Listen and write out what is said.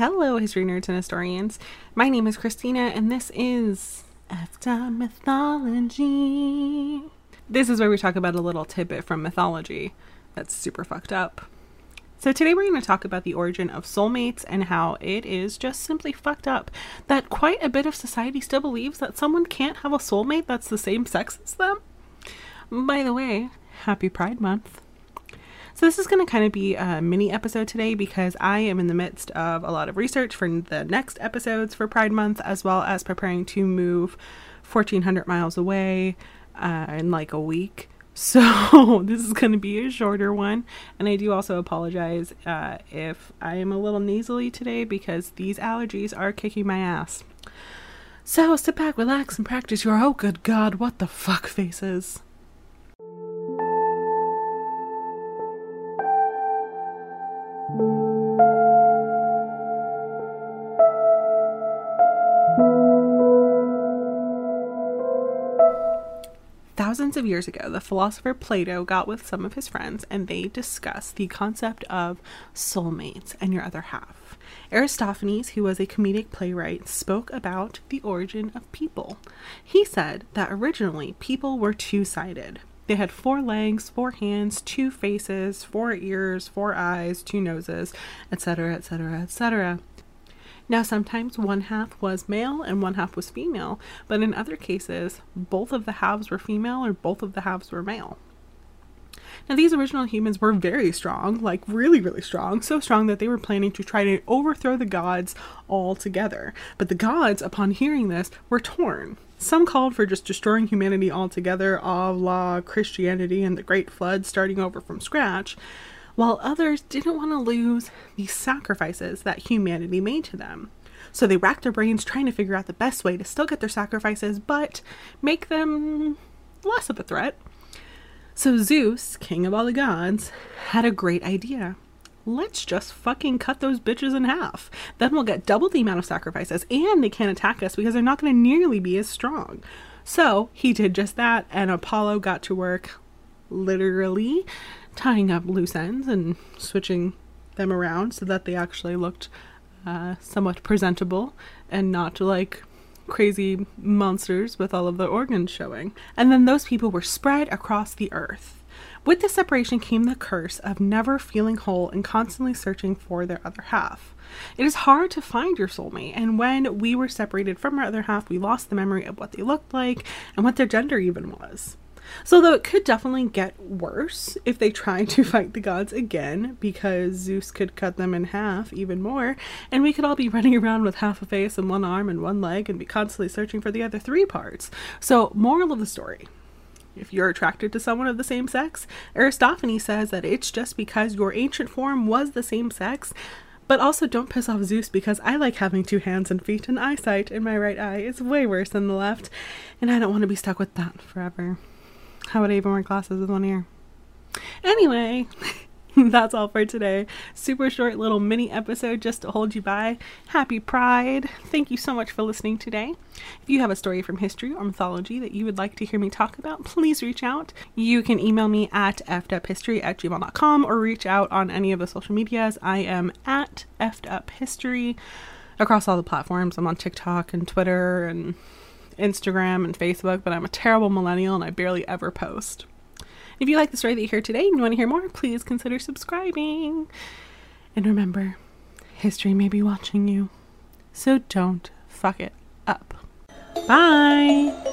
history nerds and historians. My name is Christina, and this is After Mythology. This is where we talk about a little tidbit from mythology that's super fucked up. So, today we're going to talk about the origin of soulmates and how it is just simply fucked up that quite a bit of society still believes that someone can't have a soulmate that's the same sex as them. By the way, happy Pride Month. So, this is going to kind of be a mini episode today because I am in the midst of a lot of research for the next episodes for Pride Month, as well as preparing to move 1400 miles away uh, in like a week. So, this is going to be a shorter one. And I do also apologize uh, if I am a little nasally today because these allergies are kicking my ass. So, sit back, relax, and practice your oh, good God, what the fuck faces. Thousands of years ago, the philosopher Plato got with some of his friends and they discussed the concept of soulmates and your other half. Aristophanes, who was a comedic playwright, spoke about the origin of people. He said that originally people were two sided. They had four legs, four hands, two faces, four ears, four eyes, two noses, etc., etc., etc. Now, sometimes one half was male and one half was female, but in other cases, both of the halves were female or both of the halves were male. Now, these original humans were very strong, like really, really strong, so strong that they were planning to try to overthrow the gods altogether. But the gods, upon hearing this, were torn. Some called for just destroying humanity altogether, a la Christianity and the Great Flood, starting over from scratch while others didn't want to lose the sacrifices that humanity made to them. So they racked their brains trying to figure out the best way to still get their sacrifices, but make them less of a threat. So Zeus, king of all the gods, had a great idea. Let's just fucking cut those bitches in half. Then we'll get double the amount of sacrifices, and they can't attack us because they're not going to nearly be as strong. So he did just that, and Apollo got to work literally tying up loose ends and switching them around so that they actually looked uh, somewhat presentable and not like crazy monsters with all of the organs showing. And then those people were spread across the earth. With this separation came the curse of never feeling whole and constantly searching for their other half. It is hard to find your soulmate, and when we were separated from our other half, we lost the memory of what they looked like and what their gender even was. So, though it could definitely get worse if they try to fight the gods again, because Zeus could cut them in half even more, and we could all be running around with half a face and one arm and one leg and be constantly searching for the other three parts. So, moral of the story if you're attracted to someone of the same sex, Aristophanes says that it's just because your ancient form was the same sex. But also, don't piss off Zeus because I like having two hands and feet, and eyesight in my right eye is way worse than the left, and I don't want to be stuck with that forever. How would I even wear glasses with one ear? Anyway, that's all for today. Super short little mini episode just to hold you by. Happy Pride. Thank you so much for listening today. If you have a story from history or mythology that you would like to hear me talk about, please reach out. You can email me at fduphistory at gmail.com or reach out on any of the social medias. I am at fduphistory across all the platforms. I'm on TikTok and Twitter and Instagram and Facebook, but I'm a terrible millennial and I barely ever post. If you like the story that you hear today and you want to hear more, please consider subscribing. And remember, history may be watching you, so don't fuck it up. Bye!